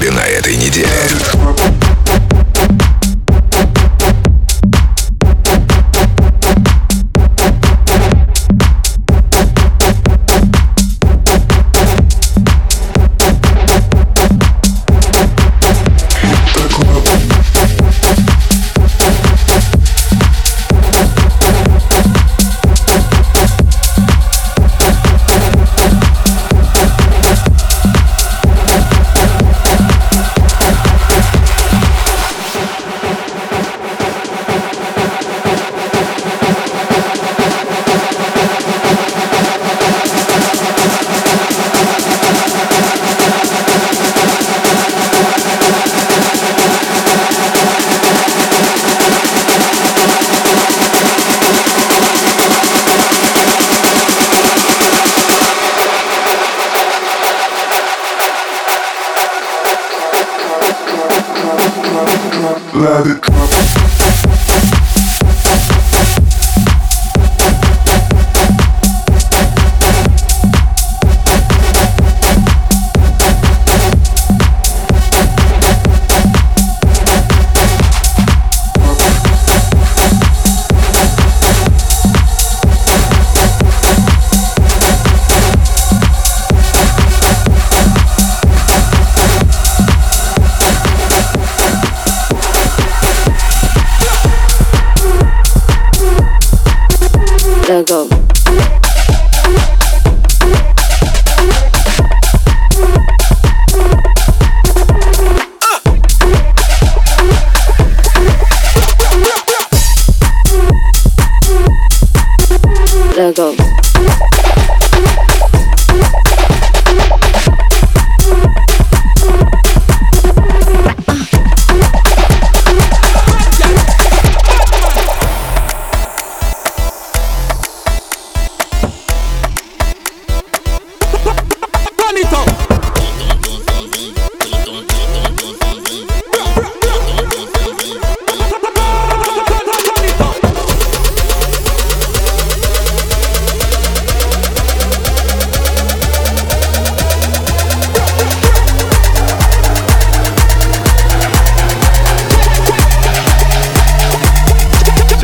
клабе на этой неделе. Let it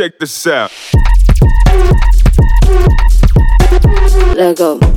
Check this out. Let go.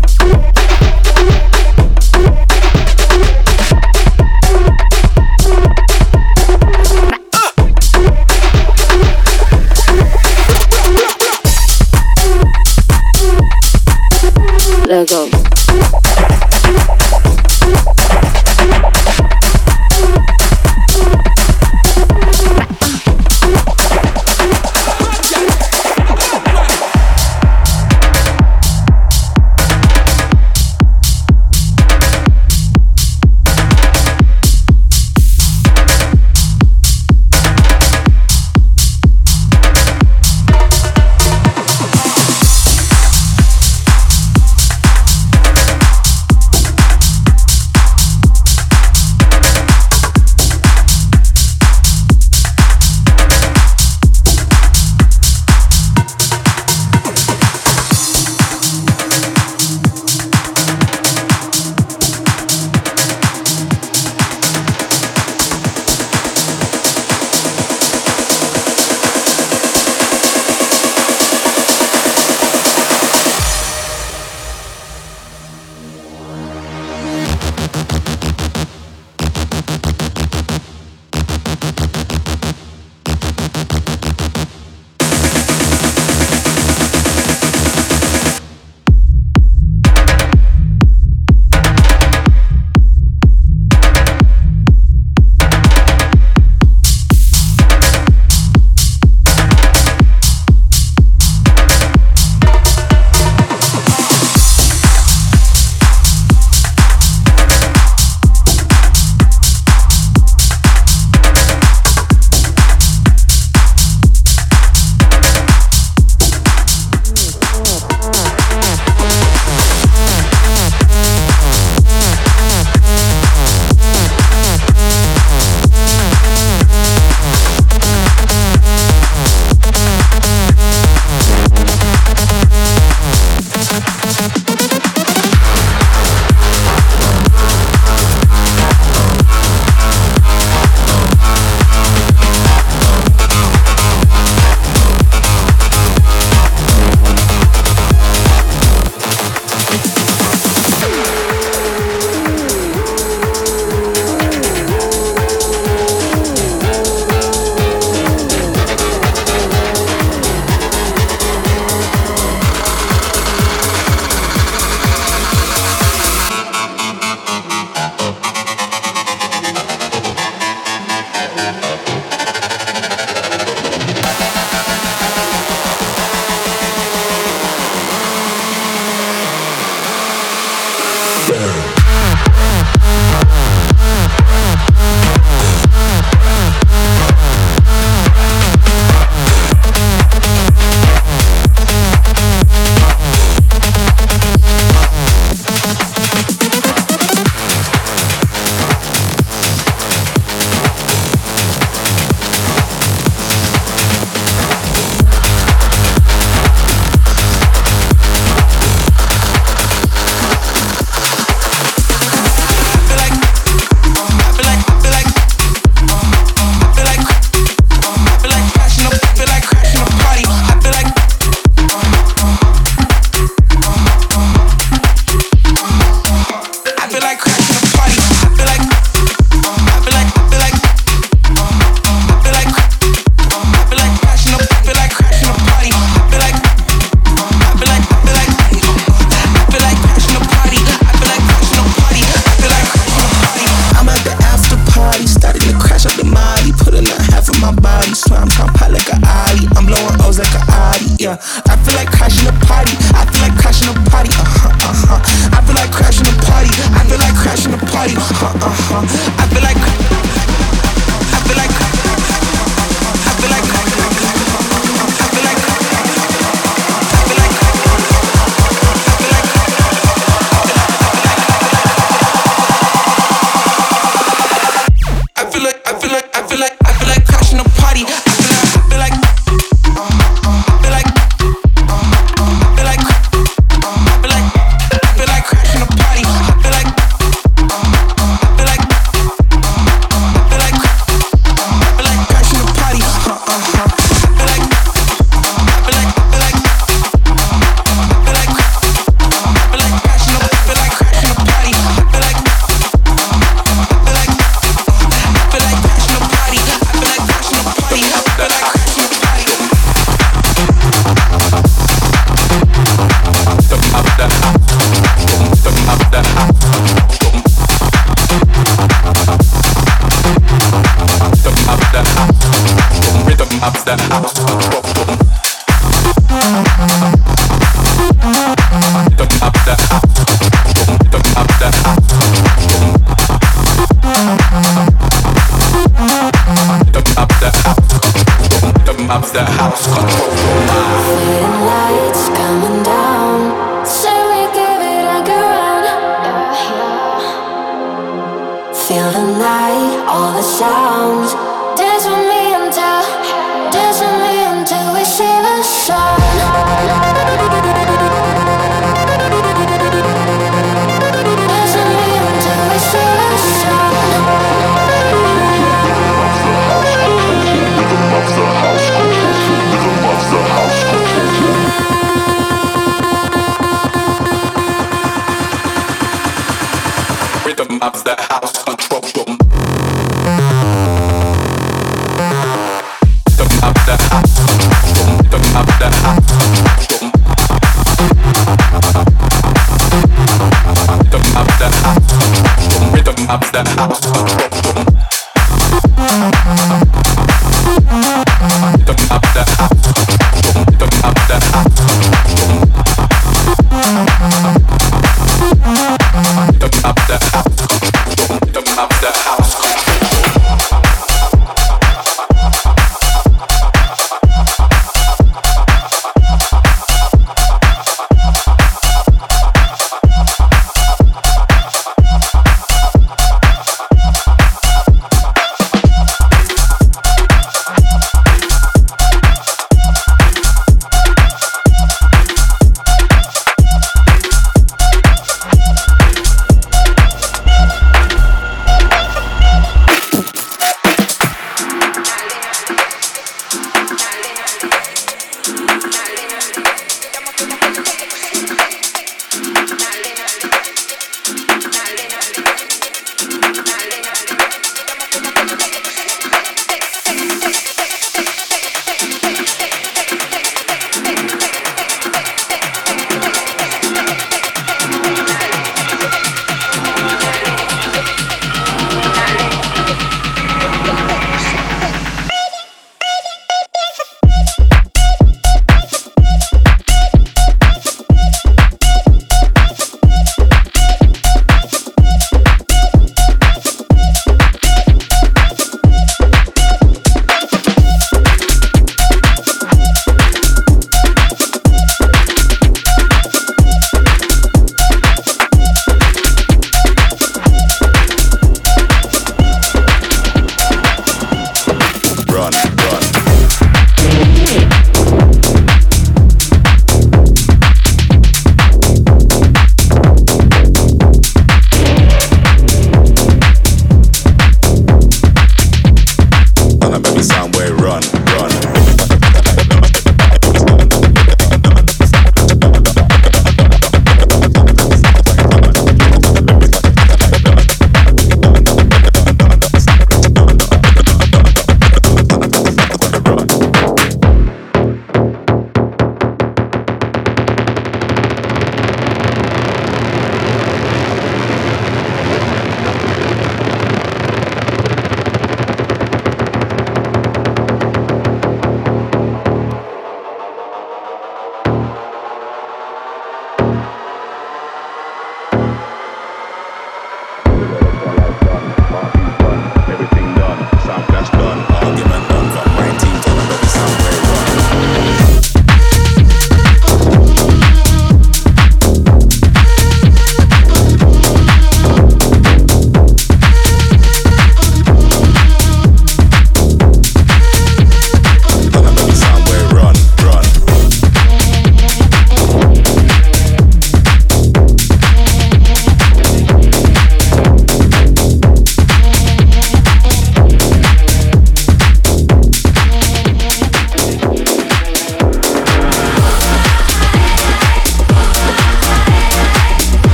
The vibes. The vibes